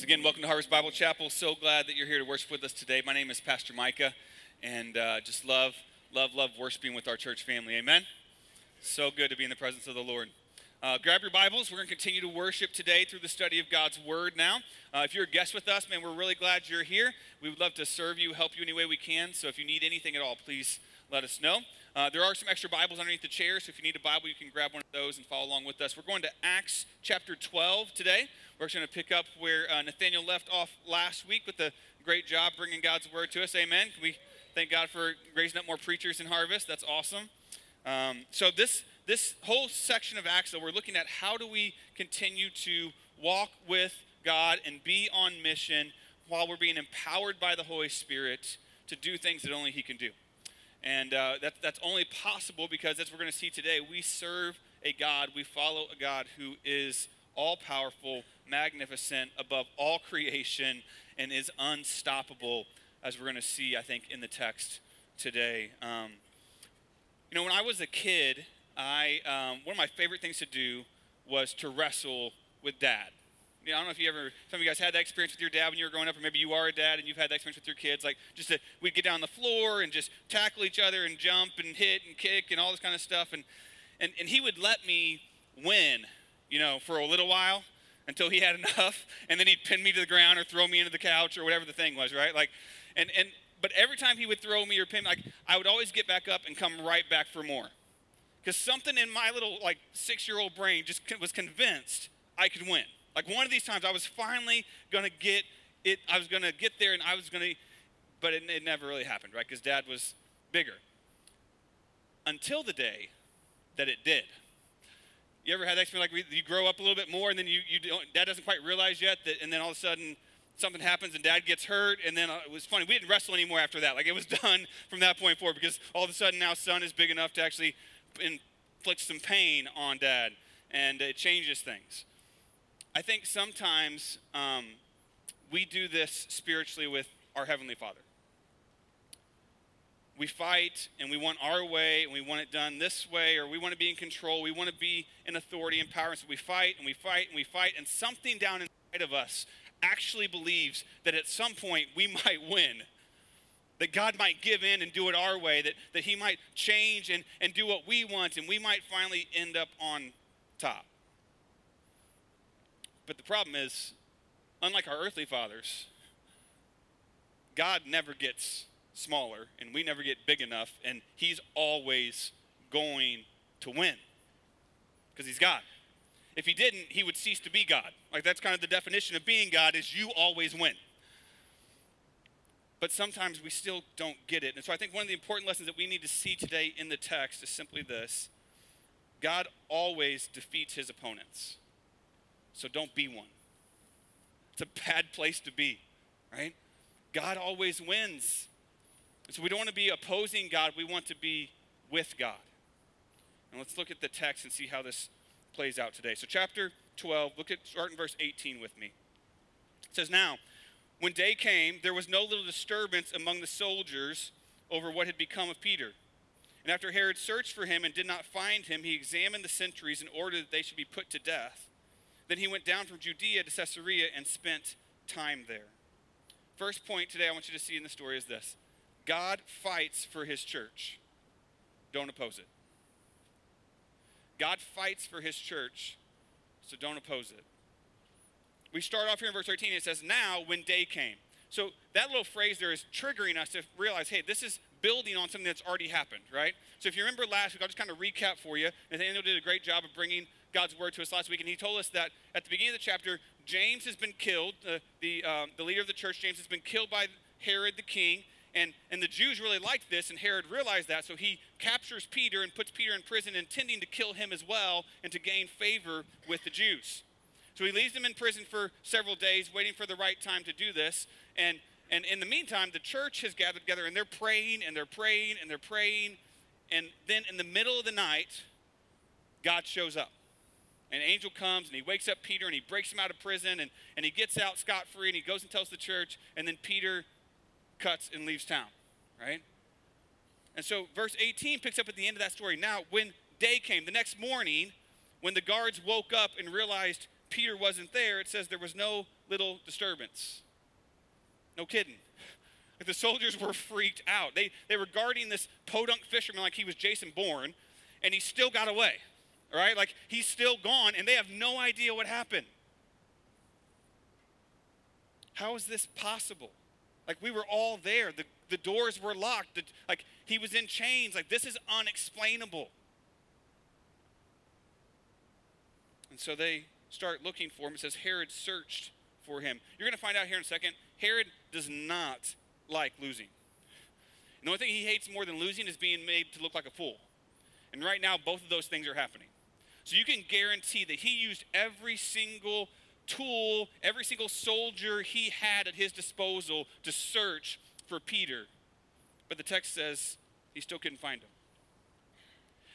Once again, welcome to Harvest Bible Chapel. So glad that you're here to worship with us today. My name is Pastor Micah, and uh, just love, love, love worshiping with our church family. Amen. So good to be in the presence of the Lord. Uh, grab your Bibles. We're going to continue to worship today through the study of God's Word now. Uh, if you're a guest with us, man, we're really glad you're here. We would love to serve you, help you any way we can. So if you need anything at all, please let us know. Uh, there are some extra Bibles underneath the chairs. So if you need a Bible, you can grab one of those and follow along with us. We're going to Acts chapter 12 today. We're actually going to pick up where uh, Nathaniel left off last week with a great job bringing God's Word to us. Amen. Can we thank God for raising up more preachers in Harvest? That's awesome. Um, so this this whole section of Acts, though, we're looking at how do we continue to walk with God and be on mission while we're being empowered by the Holy Spirit to do things that only He can do. And uh, that, that's only possible because, as we're going to see today, we serve a God, we follow a God who is all powerful, magnificent, above all creation, and is unstoppable, as we're going to see, I think, in the text today. Um, you know, when I was a kid, I um, one of my favorite things to do was to wrestle with dad. I don't know if you ever, some of you guys had that experience with your dad when you were growing up, or maybe you are a dad and you've had that experience with your kids. Like, just to, we'd get down on the floor and just tackle each other and jump and hit and kick and all this kind of stuff. And, and, and he would let me win, you know, for a little while until he had enough. And then he'd pin me to the ground or throw me into the couch or whatever the thing was, right? Like, and, and, but every time he would throw me or pin me, like, I would always get back up and come right back for more because something in my little like six year old brain just was convinced I could win. Like one of these times, I was finally going to get it. I was going to get there, and I was going to, but it, it never really happened, right? Because Dad was bigger. Until the day that it did. You ever had that experience like you grow up a little bit more, and then you, you don't, Dad doesn't quite realize yet that, and then all of a sudden something happens and dad gets hurt and then uh, it was funny we didn't wrestle anymore after that like it was done from that point forward because all of a sudden now son is big enough to actually inflict some pain on dad, and it changes things. I think sometimes um, we do this spiritually with our Heavenly Father. We fight and we want our way and we want it done this way, or we want to be in control, we want to be in authority and power. And So we fight and we fight and we fight, and something down inside of us actually believes that at some point we might win that God might give in and do it our way, that, that He might change and, and do what we want, and we might finally end up on top. But the problem is, unlike our earthly fathers, God never gets smaller, and we never get big enough, and He's always going to win because He's God. If He didn't, He would cease to be God. Like that's kind of the definition of being God is you always win but sometimes we still don't get it. And so I think one of the important lessons that we need to see today in the text is simply this God always defeats his opponents. So don't be one. It's a bad place to be, right? God always wins. So we don't want to be opposing God, we want to be with God. And let's look at the text and see how this plays out today. So, chapter 12, look at start in verse 18 with me. It says, Now, when day came, there was no little disturbance among the soldiers over what had become of Peter. And after Herod searched for him and did not find him, he examined the sentries and ordered that they should be put to death. Then he went down from Judea to Caesarea and spent time there. First point today I want you to see in the story is this God fights for his church. Don't oppose it. God fights for his church, so don't oppose it we start off here in verse 13. It says, Now when day came. So that little phrase there is triggering us to realize, hey, this is building on something that's already happened, right? So if you remember last week, I'll just kind of recap for you. Nathaniel did a great job of bringing God's word to us last week, and he told us that at the beginning of the chapter, James has been killed. Uh, the, um, the leader of the church, James, has been killed by Herod the king. And, and the Jews really liked this, and Herod realized that, so he captures Peter and puts Peter in prison, intending to kill him as well and to gain favor with the Jews. So he leaves them in prison for several days, waiting for the right time to do this. And, and in the meantime, the church has gathered together and they're praying and they're praying and they're praying. And then in the middle of the night, God shows up. An angel comes and he wakes up Peter and he breaks him out of prison and, and he gets out scot free and he goes and tells the church. And then Peter cuts and leaves town, right? And so verse 18 picks up at the end of that story. Now, when day came, the next morning, when the guards woke up and realized Peter wasn't there, it says there was no little disturbance. No kidding. The soldiers were freaked out. They, they were guarding this podunk fisherman like he was Jason Bourne, and he still got away. Right? Like he's still gone, and they have no idea what happened. How is this possible? Like we were all there. The, the doors were locked. The, like he was in chains. Like this is unexplainable. And so they start looking for him. It says Herod searched for him. You're going to find out here in a second. Herod does not like losing. And the only thing he hates more than losing is being made to look like a fool. And right now, both of those things are happening. So you can guarantee that he used every single tool, every single soldier he had at his disposal to search for Peter. But the text says he still couldn't find him.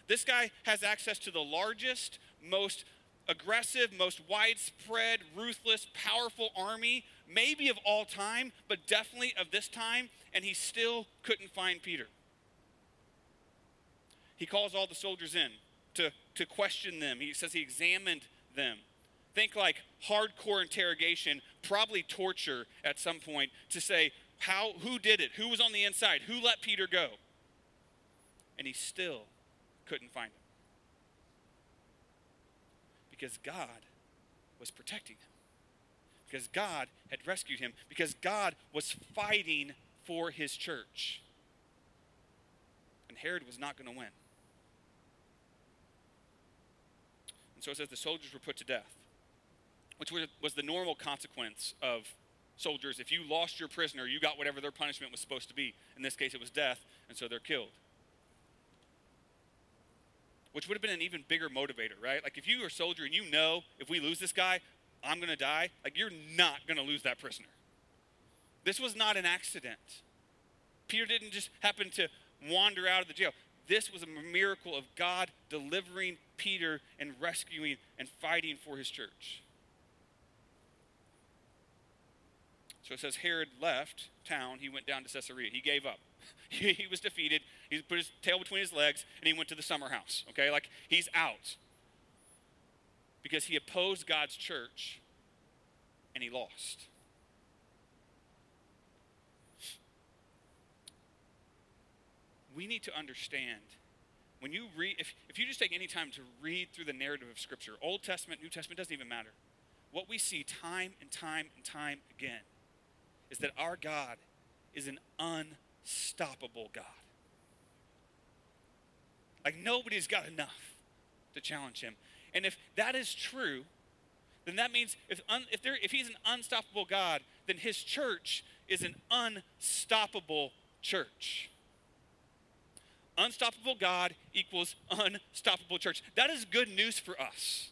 This guy has access to the largest, most aggressive, most widespread, ruthless, powerful army, maybe of all time, but definitely of this time, and he still couldn't find Peter. He calls all the soldiers in to, to question them. He says he examined them. Think like hardcore interrogation, probably torture at some point to say, how, who did it? Who was on the inside? Who let Peter go? And he still couldn't find him because God was protecting him, because God had rescued him, because God was fighting for his church. And Herod was not going to win. And so it says the soldiers were put to death, which was the normal consequence of soldiers. If you lost your prisoner, you got whatever their punishment was supposed to be. In this case, it was death, and so they're killed which would have been an even bigger motivator, right? Like if you are a soldier and you know if we lose this guy, I'm going to die, like you're not going to lose that prisoner. This was not an accident. Peter didn't just happen to wander out of the jail. This was a miracle of God delivering Peter and rescuing and fighting for his church. So it says Herod left town, he went down to Caesarea. He gave up. He, he was defeated. He put his tail between his legs and he went to the summer house. Okay, like he's out because he opposed God's church and he lost. We need to understand when you read, if, if you just take any time to read through the narrative of Scripture, Old Testament, New Testament, doesn't even matter. What we see time and time and time again is that our God is an unstoppable God. Like nobody's got enough to challenge him. And if that is true, then that means if, un, if, there, if he's an unstoppable God, then his church is an unstoppable church. Unstoppable God equals unstoppable church. That is good news for us.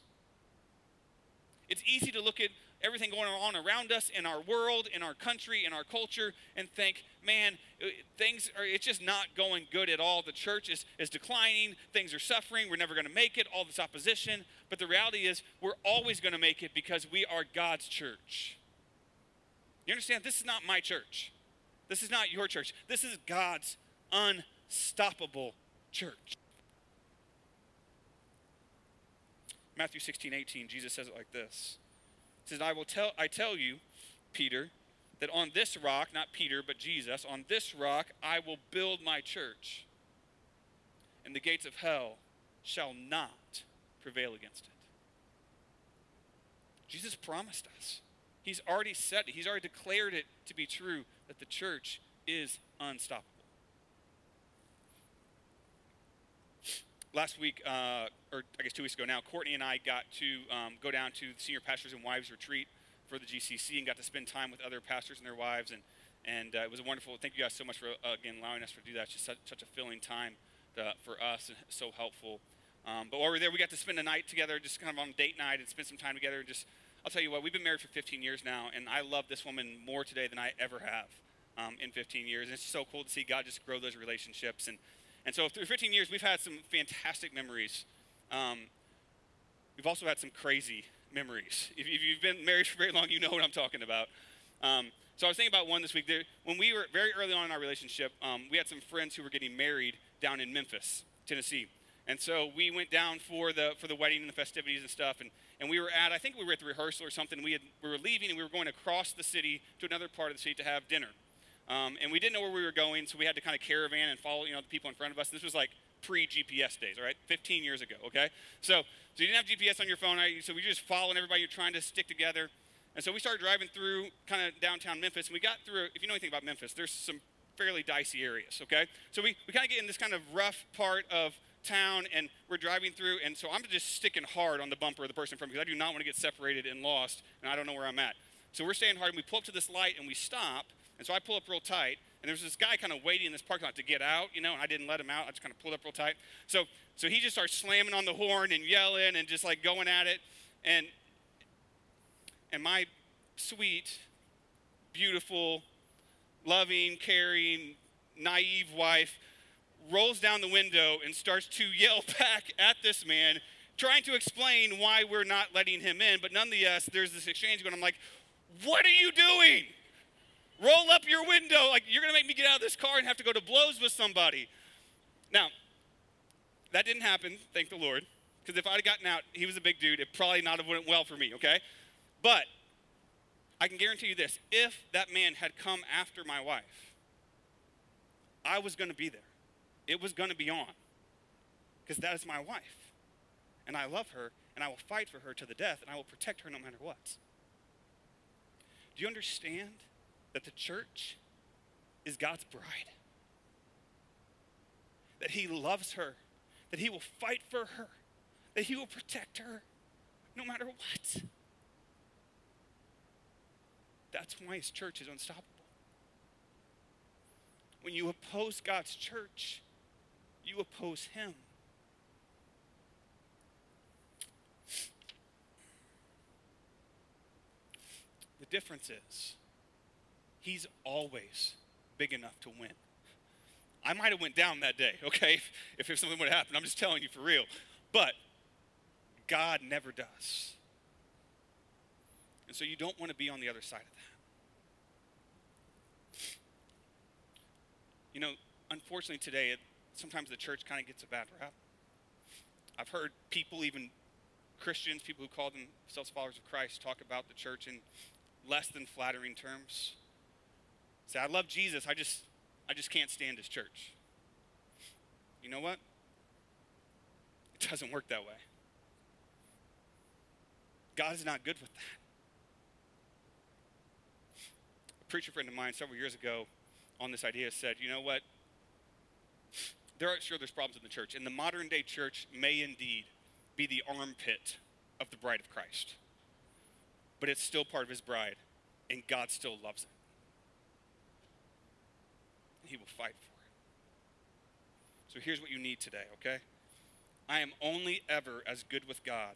It's easy to look at everything going on around us in our world, in our country, in our culture, and think, man, uh, things are, it's just not going good at all. The church is, is declining, things are suffering, we're never going to make it, all this opposition. But the reality is, we're always going to make it because we are God's church. You understand? This is not my church. This is not your church. This is God's unstoppable church. Matthew 16, 18, Jesus says it like this He says, I will tell I tell you, Peter, that on this rock, not Peter, but Jesus, on this rock I will build my church, and the gates of hell shall not prevail against it. Jesus promised us. He's already said it. He's already declared it to be true that the church is unstoppable. Last week, uh, or I guess two weeks ago now, Courtney and I got to um, go down to the Senior Pastors and Wives Retreat for the GCC and got to spend time with other pastors and their wives. And, and uh, it was wonderful. Thank you guys so much for, uh, again, allowing us to do that. It's just such, such a filling time to, for us and so helpful. Um, but while we were there, we got to spend a night together, just kind of on date night and spend some time together. And just, I'll tell you what, we've been married for 15 years now, and I love this woman more today than I ever have um, in 15 years. And it's so cool to see God just grow those relationships. And and so through 15 years, we've had some fantastic memories. Um, we've also had some crazy memories. If, if, you've been married for very long, you know what I'm talking about. Um, so I was thinking about one this week. There, when we were very early on in our relationship, um, we had some friends who were getting married down in Memphis, Tennessee. And so we went down for the for the wedding and the festivities and stuff, and, and we were at I think we were at the rehearsal or something. We had we were leaving and we were going across the city to another part of the city to have dinner, um, and we didn't know where we were going, so we had to kind of caravan and follow you know the people in front of us. This was like pre GPS days, all right, 15 years ago. Okay, so so you didn't have GPS on your phone, right? so we just following everybody. You're trying to stick together, and so we started driving through kind of downtown Memphis, and we got through. If you know anything about Memphis, there's some fairly dicey areas. Okay, so we we kind of get in this kind of rough part of town and we're driving through and so i'm just sticking hard on the bumper of the person from because i do not want to get separated and lost and i don't know where i'm at so we're staying hard and we pull up to this light and we stop and so i pull up real tight and there's this guy kind of waiting in this parking lot to get out you know and i didn't let him out i just kind of pulled up real tight so so he just starts slamming on the horn and yelling and just like going at it and and my sweet beautiful loving caring naive wife rolls down the window and starts to yell back at this man, trying to explain why we're not letting him in. But nonetheless, there's this exchange going. I'm like, what are you doing? Roll up your window. Like, you're going to make me get out of this car and have to go to blows with somebody. Now, that didn't happen, thank the Lord. Because if I'd have gotten out, he was a big dude, it probably not have went well for me, okay? But I can guarantee you this if that man had come after my wife, I was going to be there. It was going to be on because that is my wife. And I love her, and I will fight for her to the death, and I will protect her no matter what. Do you understand that the church is God's bride? That He loves her, that He will fight for her, that He will protect her no matter what. That's why His church is unstoppable. When you oppose God's church, you oppose him. The difference is he's always big enough to win. I might have went down that day, okay, if, if something would have happened. I'm just telling you for real. But God never does. And so you don't want to be on the other side of that. You know, unfortunately today, it, sometimes the church kind of gets a bad rap. I've heard people, even Christians, people who call themselves followers of Christ, talk about the church in less than flattering terms. Say, I love Jesus, I just I just can't stand his church. You know what? It doesn't work that way. God is not good with that. A preacher friend of mine several years ago on this idea said, you know what? there are sure there's problems in the church, and the modern day church may indeed be the armpit of the bride of Christ. But it's still part of his bride, and God still loves it. He will fight for it. So here's what you need today, okay? I am only ever as good with God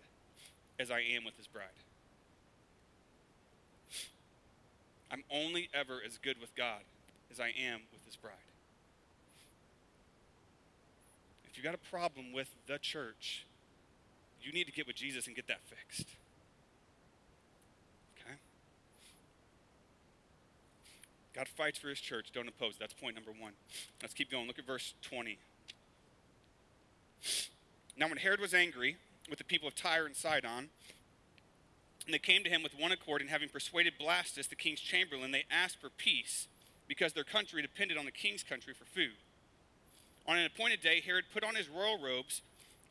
as I am with his bride. I'm only ever as good with God as I am with his bride. If you got a problem with the church, you need to get with Jesus and get that fixed. Okay? God fights for his church. Don't oppose. That's point number one. Let's keep going. Look at verse 20. Now, when Herod was angry with the people of Tyre and Sidon, and they came to him with one accord, and having persuaded Blastus, the king's chamberlain, they asked for peace because their country depended on the king's country for food. On an appointed day, Herod put on his royal robes,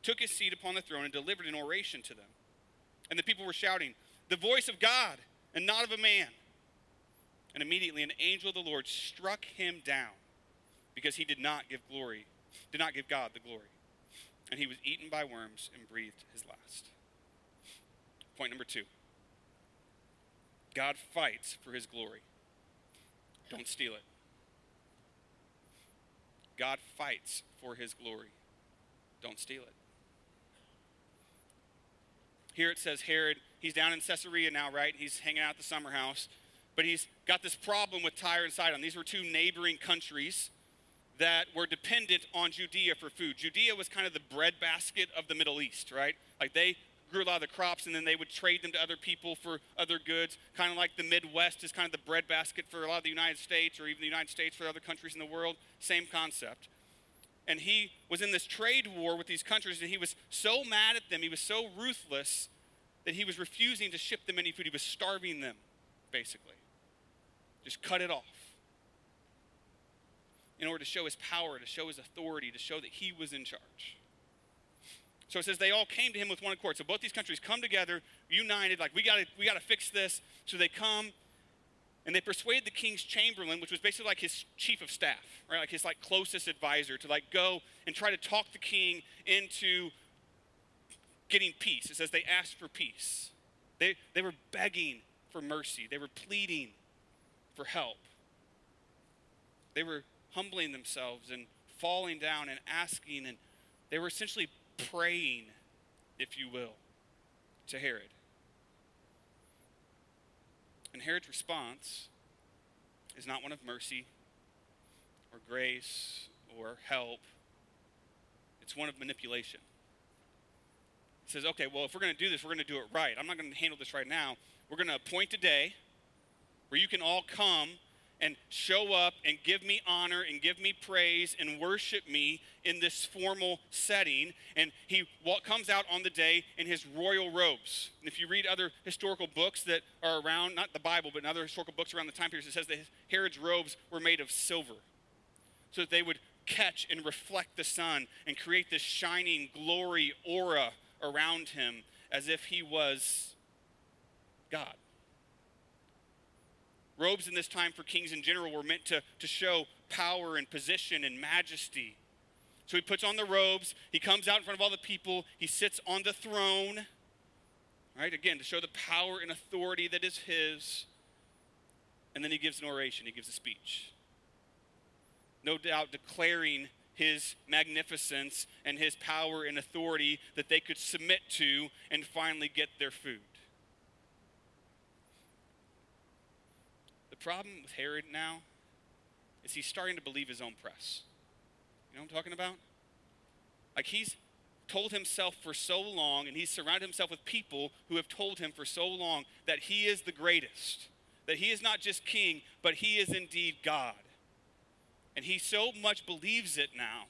took his seat upon the throne, and delivered an oration to them. And the people were shouting, The voice of God, and not of a man. And immediately an angel of the Lord struck him down, because he did not give glory, did not give God the glory. And he was eaten by worms and breathed his last. Point number two God fights for his glory. Don't steal it. God fights for his glory. Don't steal it. Here it says Herod, he's down in Caesarea now, right? He's hanging out at the summer house. But he's got this problem with Tyre and Sidon. These were two neighboring countries that were dependent on Judea for food. Judea was kind of the breadbasket of the Middle East, right? Like they grew a lot of the crops and then they would trade them to other people for other goods. Kind of like the Midwest is kind of the breadbasket for a lot of the United States or even the United States for other countries in the world. Same concept. and he was in this trade war with these countries, and he was so mad at them, he was so ruthless that he was refusing to ship them any food. He was starving them, basically. Just cut it off. In order to show his power, to show his authority, to show that he was in charge. So it says they all came to him with one accord. So both these countries come together, united, like we gotta we gotta fix this. So they come and they persuade the king's chamberlain, which was basically like his chief of staff, right? Like his like closest advisor, to like go and try to talk the king into getting peace. It says they asked for peace. They, they were begging for mercy. They were pleading for help. They were humbling themselves and falling down and asking, and they were essentially praying, if you will, to Herod. And Herod's response is not one of mercy or grace or help, it's one of manipulation. He says, okay, well, if we're going to do this, we're going to do it right. I'm not going to handle this right now. We're going to appoint a day where you can all come and show up and give me honor and give me praise and worship me in this formal setting. And he comes out on the day in his royal robes. And if you read other historical books that are around, not the Bible, but other historical books around the time period, it says that Herod's robes were made of silver so that they would catch and reflect the sun and create this shining glory aura around him as if he was God. Robes in this time for kings in general were meant to, to show power and position and majesty. So he puts on the robes, he comes out in front of all the people, he sits on the throne, right? Again, to show the power and authority that is his. And then he gives an oration, he gives a speech. No doubt declaring his magnificence and his power and authority that they could submit to and finally get their food. The problem with Herod now is he's starting to believe his own press. You know what I'm talking about? Like he's told himself for so long, and he's surrounded himself with people who have told him for so long that he is the greatest, that he is not just king, but he is indeed God. And he so much believes it now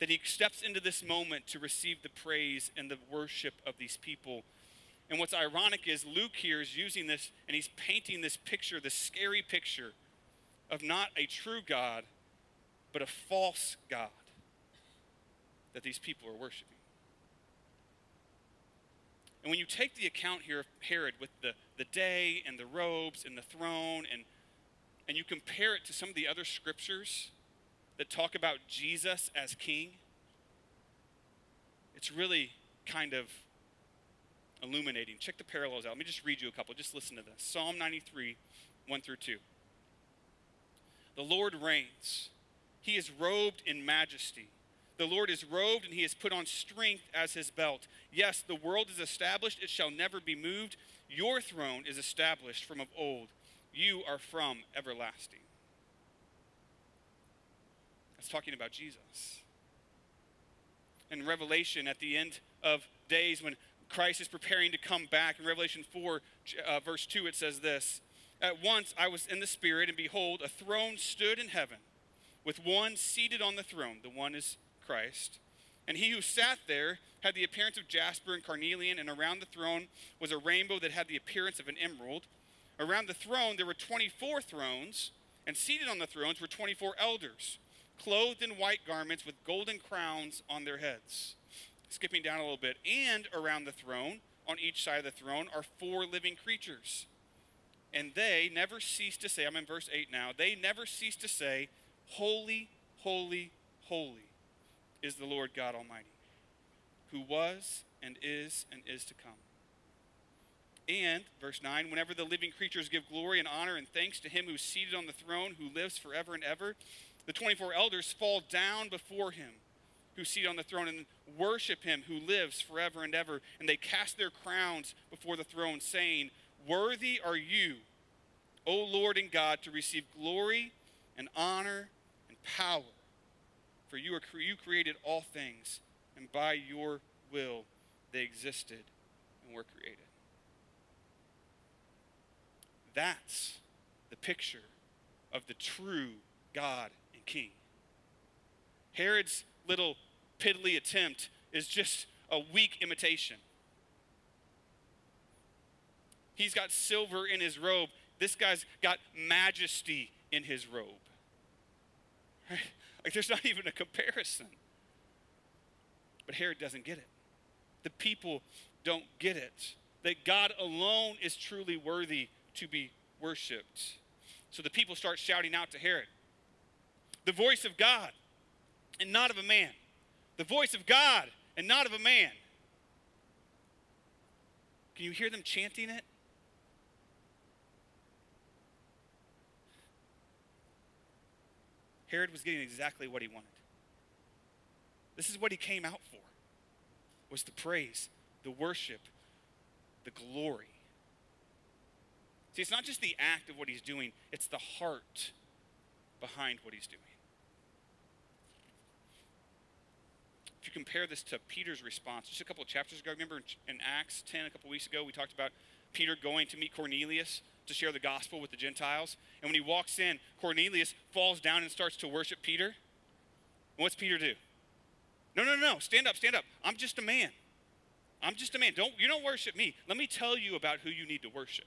that he steps into this moment to receive the praise and the worship of these people. And what's ironic is Luke here is using this and he's painting this picture, this scary picture of not a true God, but a false God that these people are worshiping. And when you take the account here of Herod with the, the day and the robes and the throne and and you compare it to some of the other scriptures that talk about Jesus as king, it's really kind of illuminating. Check the parallels out. Let me just read you a couple. Just listen to this Psalm 93, 1 through 2. The Lord reigns, he is robed in majesty. The Lord is robed and he has put on strength as his belt. Yes, the world is established, it shall never be moved. Your throne is established from of old. You are from everlasting. That's talking about Jesus. In Revelation, at the end of days when Christ is preparing to come back, in Revelation 4, uh, verse 2, it says this At once I was in the Spirit, and behold, a throne stood in heaven, with one seated on the throne. The one is Christ. And he who sat there had the appearance of jasper and carnelian, and around the throne was a rainbow that had the appearance of an emerald. Around the throne there were 24 thrones, and seated on the thrones were 24 elders, clothed in white garments with golden crowns on their heads. Skipping down a little bit, and around the throne, on each side of the throne, are four living creatures. And they never cease to say, I'm in verse 8 now, they never cease to say, Holy, holy, holy is the Lord God Almighty, who was and is and is to come. And, verse 9, whenever the living creatures give glory and honor and thanks to him who's seated on the throne, who lives forever and ever, the 24 elders fall down before him who's seated on the throne and worship him who lives forever and ever. And they cast their crowns before the throne, saying, Worthy are you, O Lord and God, to receive glory and honor and power. For you, are, you created all things, and by your will they existed and were created. That's the picture of the true God and King. Herod's little piddly attempt is just a weak imitation. He's got silver in his robe. This guy's got majesty in his robe. Right? Like there's not even a comparison. But Herod doesn't get it. The people don't get it. That God alone is truly worthy to be worshiped. So the people start shouting out to Herod the voice of God and not of a man. The voice of God and not of a man. Can you hear them chanting it? Herod was getting exactly what he wanted. This is what he came out for. Was the praise, the worship, the glory. See, it's not just the act of what he's doing, it's the heart behind what he's doing. If you compare this to Peter's response, just a couple of chapters ago, remember in Acts 10, a couple weeks ago, we talked about Peter going to meet Cornelius to share the gospel with the Gentiles. And when he walks in, Cornelius falls down and starts to worship Peter. And what's Peter do? No, no, no, stand up, stand up. I'm just a man. I'm just a man. Don't you don't worship me. Let me tell you about who you need to worship.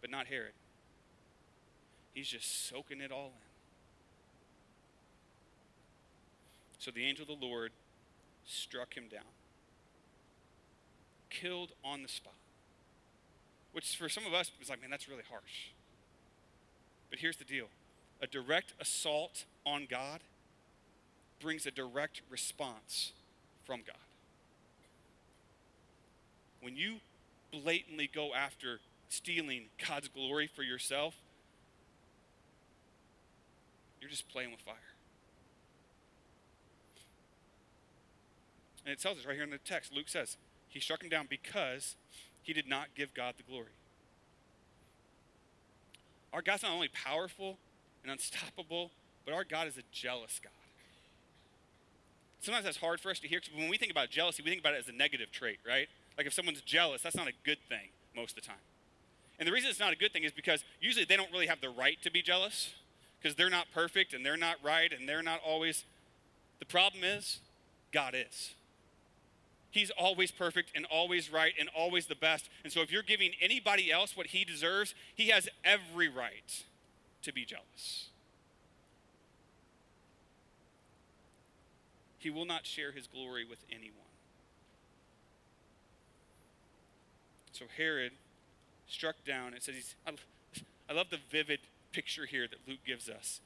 But not Herod. He's just soaking it all in. So the angel of the Lord struck him down, killed on the spot. Which for some of us is like, man, that's really harsh. But here's the deal a direct assault on God brings a direct response from God. When you blatantly go after stealing God's glory for yourself, you're just playing with fire. And it tells us right here in the text, Luke says, he struck him down because he did not give God the glory. Our God's not only powerful and unstoppable, but our God is a jealous God. Sometimes that's hard for us to hear because when we think about jealousy, we think about it as a negative trait, right? Like if someone's jealous, that's not a good thing most of the time. And the reason it's not a good thing is because usually they don't really have the right to be jealous because they're not perfect and they're not right and they're not always. The problem is, God is. He's always perfect and always right and always the best. And so if you're giving anybody else what he deserves, he has every right to be jealous. He will not share his glory with anyone. So Herod struck down. It says he's, I love the vivid picture here that Luke gives us.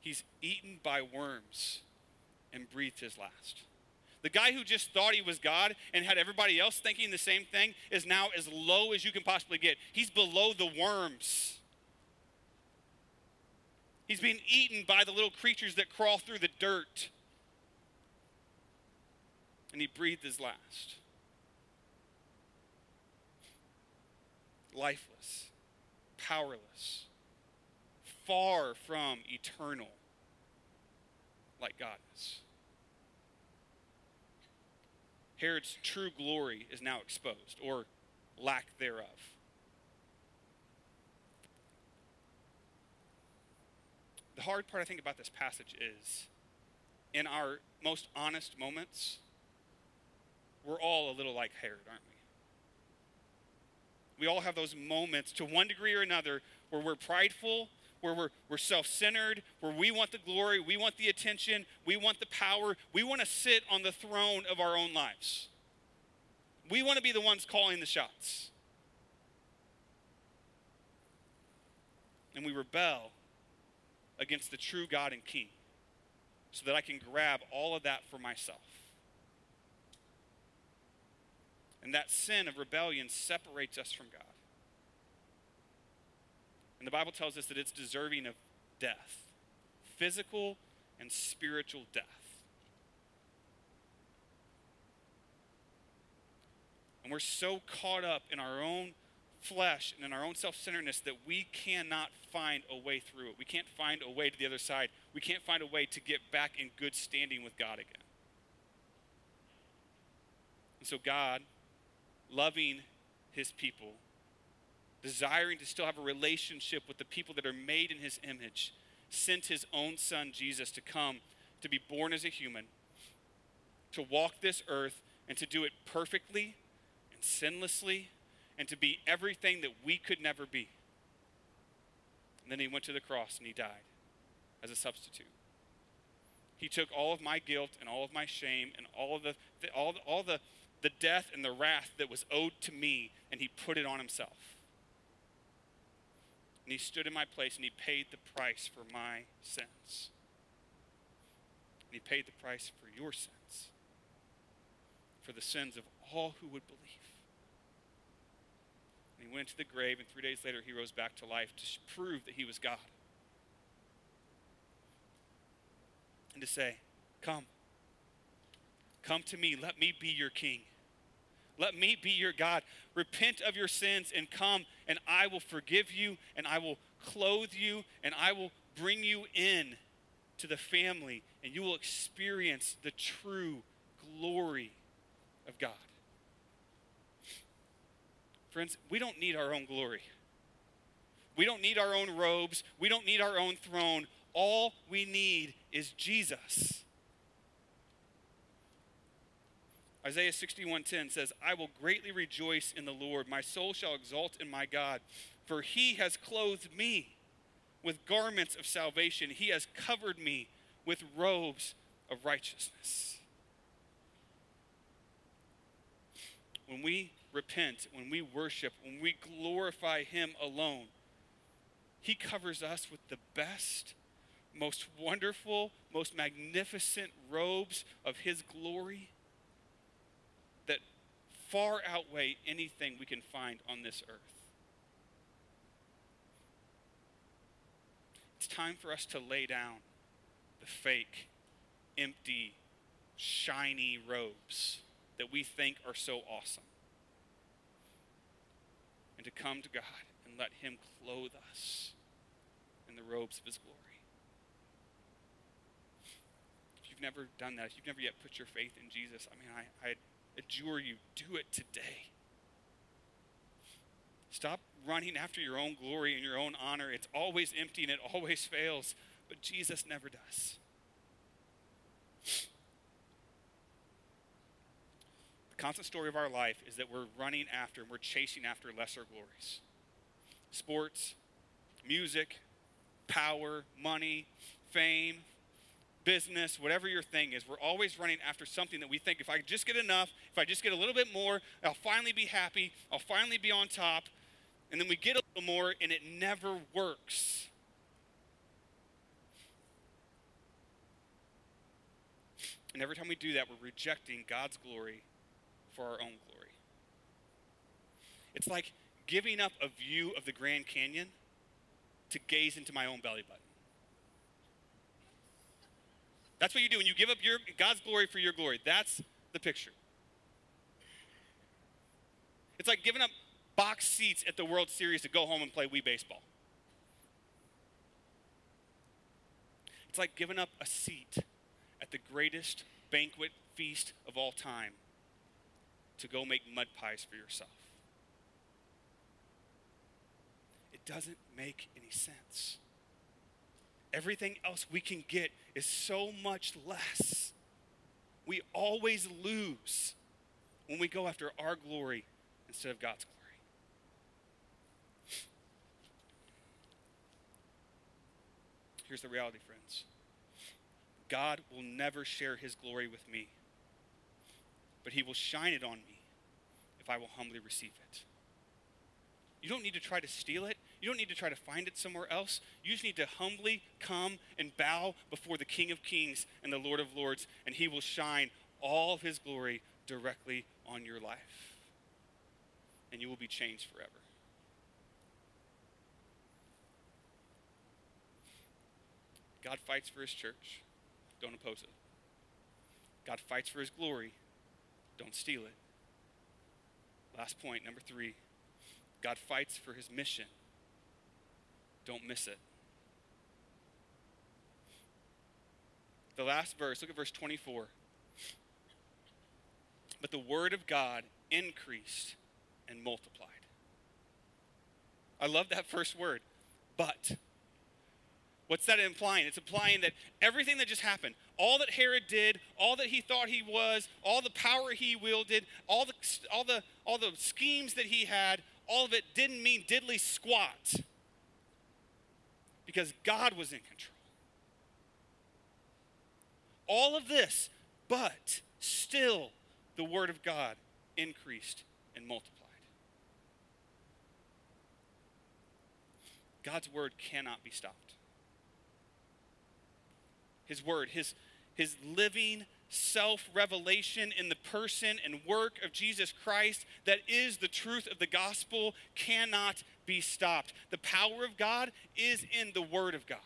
He's eaten by worms and breathed his last. The guy who just thought he was God and had everybody else thinking the same thing is now as low as you can possibly get. He's below the worms. He's being eaten by the little creatures that crawl through the dirt. And he breathed his last. Lifeless, powerless, far from eternal, like God is. Herod's true glory is now exposed, or lack thereof. The hard part, I think, about this passage is in our most honest moments, we're all a little like Herod, aren't we? We all have those moments to one degree or another where we're prideful where we're, we're self centered, where we want the glory, we want the attention, we want the power, we want to sit on the throne of our own lives. We want to be the ones calling the shots. And we rebel against the true God and King so that I can grab all of that for myself. And that sin of rebellion separates us from God. And the Bible tells us that it's deserving of death physical and spiritual death. And we're so caught up in our own flesh and in our own self centeredness that we cannot find a way through it. We can't find a way to the other side. We can't find a way to get back in good standing with God again. And so, God, loving his people, desiring to still have a relationship with the people that are made in his image, sent his own son, Jesus, to come, to be born as a human, to walk this earth, and to do it perfectly and sinlessly, and to be everything that we could never be. And then he went to the cross and he died as a substitute. He took all of my guilt and all of my shame and all the all, all the, the death and the wrath that was owed to me, and he put it on himself. And he stood in my place and he paid the price for my sins. And he paid the price for your sins, for the sins of all who would believe. And he went to the grave, and three days later he rose back to life to prove that he was God. And to say, Come. Come to me. Let me be your king. Let me be your God. Repent of your sins and come, and I will forgive you, and I will clothe you, and I will bring you in to the family, and you will experience the true glory of God. Friends, we don't need our own glory. We don't need our own robes. We don't need our own throne. All we need is Jesus. Isaiah 61:10 says, "I will greatly rejoice in the Lord. My soul shall exult in my God, for he has clothed me with garments of salvation. He has covered me with robes of righteousness." When we repent, when we worship, when we glorify him alone, he covers us with the best, most wonderful, most magnificent robes of his glory far outweigh anything we can find on this earth. It's time for us to lay down the fake, empty, shiny robes that we think are so awesome and to come to God and let Him clothe us in the robes of His glory. If you've never done that, if you've never yet put your faith in Jesus, I mean, I, I adjure you, do it today. Stop running after your own glory and your own honor. It's always empty and it always fails, but Jesus never does. The constant story of our life is that we're running after and we're chasing after lesser glories sports, music, power, money, fame, business, whatever your thing is, we're always running after something that we think if I just get enough, if I just get a little bit more, I'll finally be happy, I'll finally be on top. And then we get a little more and it never works. And every time we do that, we're rejecting God's glory for our own glory. It's like giving up a view of the Grand Canyon to gaze into my own belly button. That's what you do when you give up your God's glory for your glory. That's the picture. It's like giving up box seats at the World Series to go home and play Wii baseball. It's like giving up a seat at the greatest banquet feast of all time to go make mud pies for yourself. It doesn't make any sense. Everything else we can get is so much less. We always lose when we go after our glory instead of God's glory. Here's the reality, friends God will never share his glory with me, but he will shine it on me if I will humbly receive it. You don't need to try to steal it. You don't need to try to find it somewhere else. You just need to humbly come and bow before the King of Kings and the Lord of Lords, and He will shine all of His glory directly on your life. And you will be changed forever. God fights for His church, don't oppose it. God fights for His glory, don't steal it. Last point, number three God fights for His mission don't miss it. The last verse, look at verse 24. But the word of God increased and multiplied. I love that first word, but. What's that implying? It's implying that everything that just happened, all that Herod did, all that he thought he was, all the power he wielded, all the, all the, all the schemes that he had, all of it didn't mean diddly squat because God was in control. All of this, but still the Word of God increased and multiplied. God's Word cannot be stopped. His Word, His, his living self revelation in the person and work of Jesus Christ that is the truth of the gospel cannot be stopped. The power of God is in the Word of God.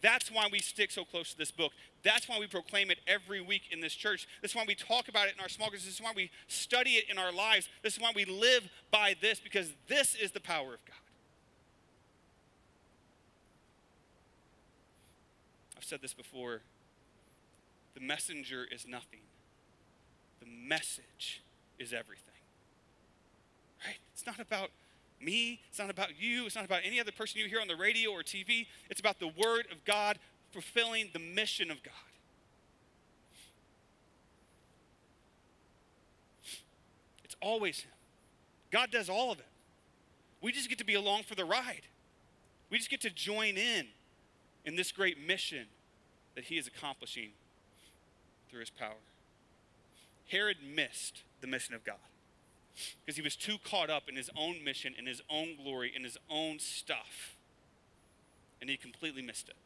That's why we stick so close to this book. That's why we proclaim it every week in this church. That's why we talk about it in our small groups. This is why we study it in our lives. This is why we live by this, because this is the power of God. I've said this before the messenger is nothing, the message is everything. Right? It's not about me, it's not about you, it's not about any other person you hear on the radio or TV. It's about the Word of God fulfilling the mission of God. It's always Him. God does all of it. We just get to be along for the ride. We just get to join in in this great mission that He is accomplishing through His power. Herod missed the mission of God because he was too caught up in his own mission, in his own glory, in his own stuff. And he completely missed it.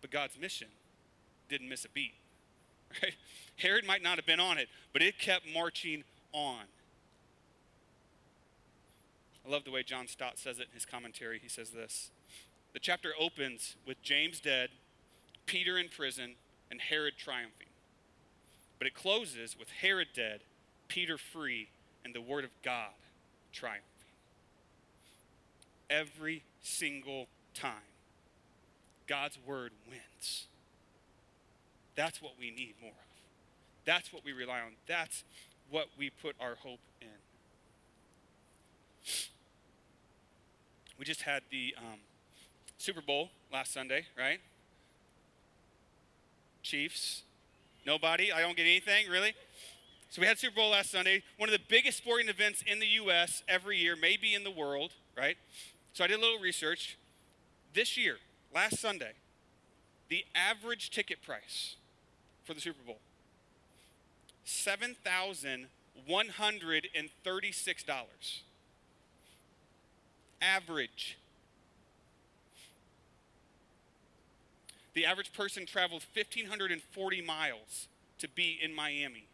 But God's mission didn't miss a beat. Right? Herod might not have been on it, but it kept marching on. I love the way John Stott says it in his commentary. He says this The chapter opens with James dead, Peter in prison, and Herod triumphing. But it closes with Herod dead, Peter free, and the word of God triumphing. Every single time, God's word wins. That's what we need more of. That's what we rely on. That's what we put our hope in. We just had the um, Super Bowl last Sunday, right? Chiefs Nobody? I don't get anything, really? So we had Super Bowl last Sunday, one of the biggest sporting events in the U.S. every year, maybe in the world, right? So I did a little research. This year, last Sunday, the average ticket price for the Super Bowl $7,136. Average. The average person traveled 1,540 miles to be in Miami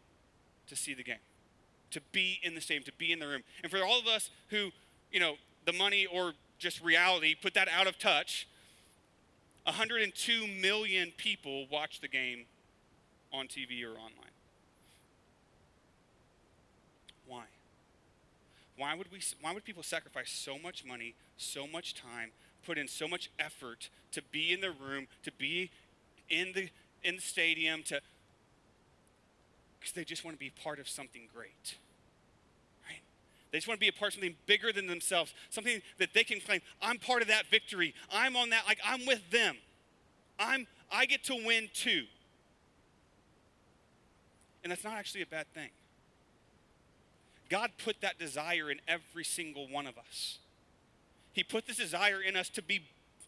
to see the game, to be in the stadium, to be in the room. And for all of us who, you know, the money or just reality put that out of touch, 102 million people watch the game on TV or online. Why? Why would, we, why would people sacrifice so much money, so much time, put in so much effort to be in the room, to be in the in the stadium, to because they just want to be part of something great. Right? They just want to be a part of something bigger than themselves, something that they can claim, I'm part of that victory. I'm on that, like I'm with them. I'm I get to win too. And that's not actually a bad thing. God put that desire in every single one of us. He put this desire in us to be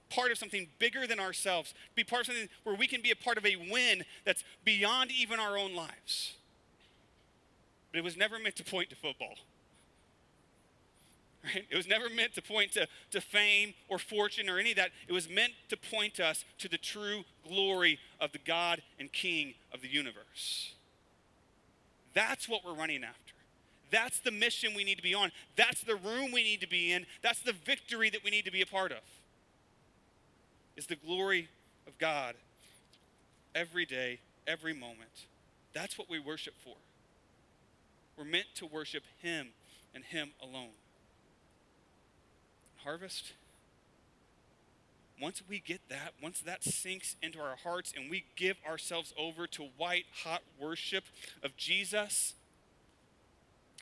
part of something bigger than ourselves, be part of something where we can be a part of a win that's beyond even our own lives. But it was never meant to point to football. Right? It was never meant to point to, to fame or fortune or any of that. It was meant to point us to the true glory of the God and King of the universe. That's what we're running after. That's the mission we need to be on. That's the room we need to be in. That's the victory that we need to be a part of. Is the glory of God every day, every moment. That's what we worship for. We're meant to worship Him and Him alone. Harvest, once we get that, once that sinks into our hearts and we give ourselves over to white hot worship of Jesus,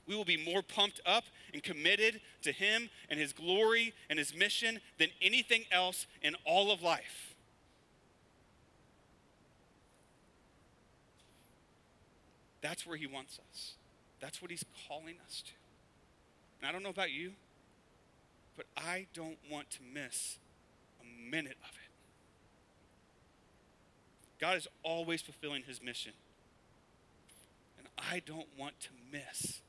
We will be more pumped up and committed to Him and His glory and His mission than anything else in all of life. That's where He wants us. That's what He's calling us to. And I don't know about you, but I don't want to miss a minute of it. God is always fulfilling His mission. And I don't want to miss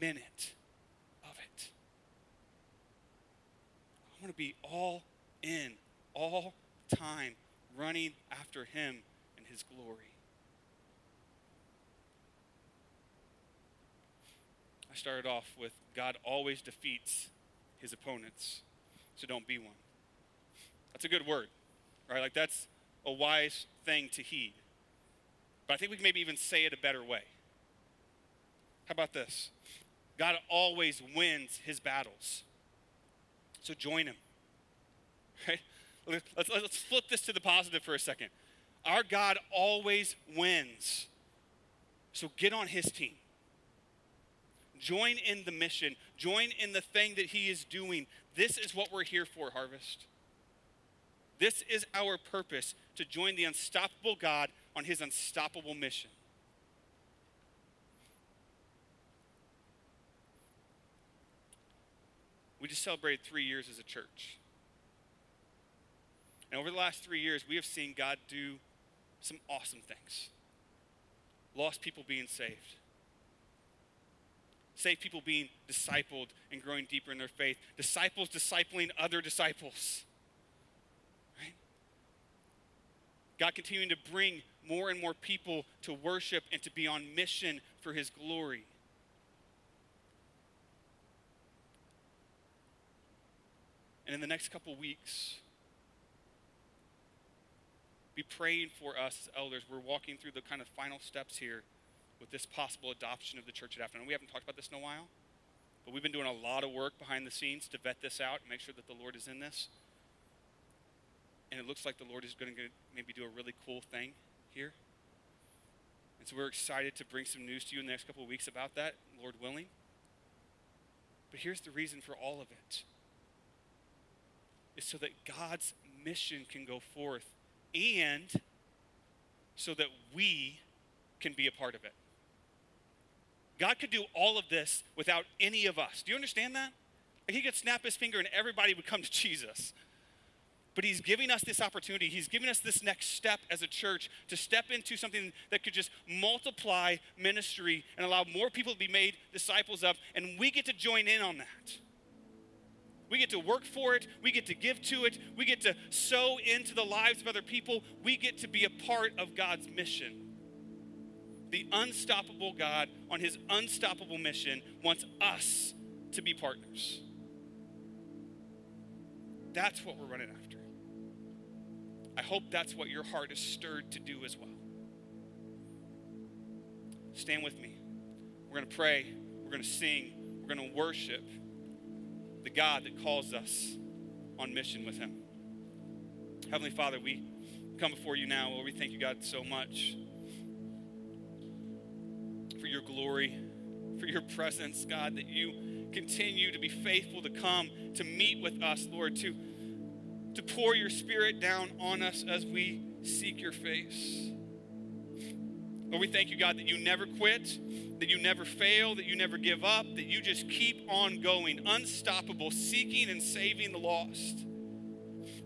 minute of it. I want to be all in, all time, running after Him and His glory. I started off with God always defeats his opponents, so don't be one. That's a good word, right? Like that's a wise thing to heed. But I think we can maybe even say it a better way. How about this? God always wins his battles. So join him. Right? Let's, let's flip this to the positive for a second. Our God always wins. So get on his team. Join in the mission. Join in the thing that He is doing. This is what we're here for, Harvest. This is our purpose to join the unstoppable God on His unstoppable mission. We just celebrated three years as a church. And over the last three years, we have seen God do some awesome things. Lost people being saved saved people being discipled and growing deeper in their faith, disciples discipling other disciples. Right? God continuing to bring more and more people to worship and to be on mission for his glory. And in the next couple weeks, be praying for us as elders. We're walking through the kind of final steps here with this possible adoption of the church at Afternoon. We haven't talked about this in a while, but we've been doing a lot of work behind the scenes to vet this out and make sure that the Lord is in this. And it looks like the Lord is going to maybe do a really cool thing here. And so we're excited to bring some news to you in the next couple of weeks about that, Lord willing. But here's the reason for all of it is so that God's mission can go forth and so that we can be a part of it. God could do all of this without any of us. Do you understand that? Like he could snap his finger and everybody would come to Jesus. But he's giving us this opportunity. He's giving us this next step as a church to step into something that could just multiply ministry and allow more people to be made disciples of. And we get to join in on that. We get to work for it. We get to give to it. We get to sow into the lives of other people. We get to be a part of God's mission the unstoppable God on his unstoppable mission wants us to be partners. That's what we're running after. I hope that's what your heart is stirred to do as well. Stand with me. We're going to pray, we're going to sing, we're going to worship the God that calls us on mission with him. Heavenly Father, we come before you now. Lord, we thank you, God, so much for your glory, for your presence, God, that you continue to be faithful to come to meet with us, Lord, to, to pour your spirit down on us as we seek your face. Lord, we thank you, God, that you never quit, that you never fail, that you never give up, that you just keep on going, unstoppable, seeking and saving the lost,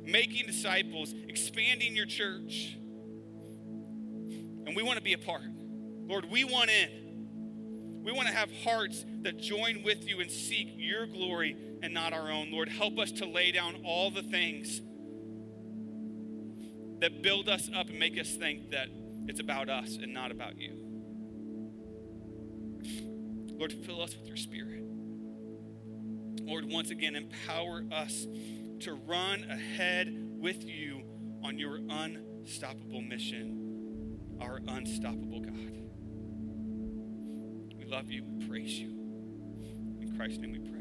making disciples, expanding your church. And we want to be a part. Lord, we want in. We want to have hearts that join with you and seek your glory and not our own. Lord, help us to lay down all the things that build us up and make us think that it's about us and not about you. Lord, fill us with your spirit. Lord, once again, empower us to run ahead with you on your unstoppable mission, our unstoppable God We love you. We praise you. In Christ's name we pray.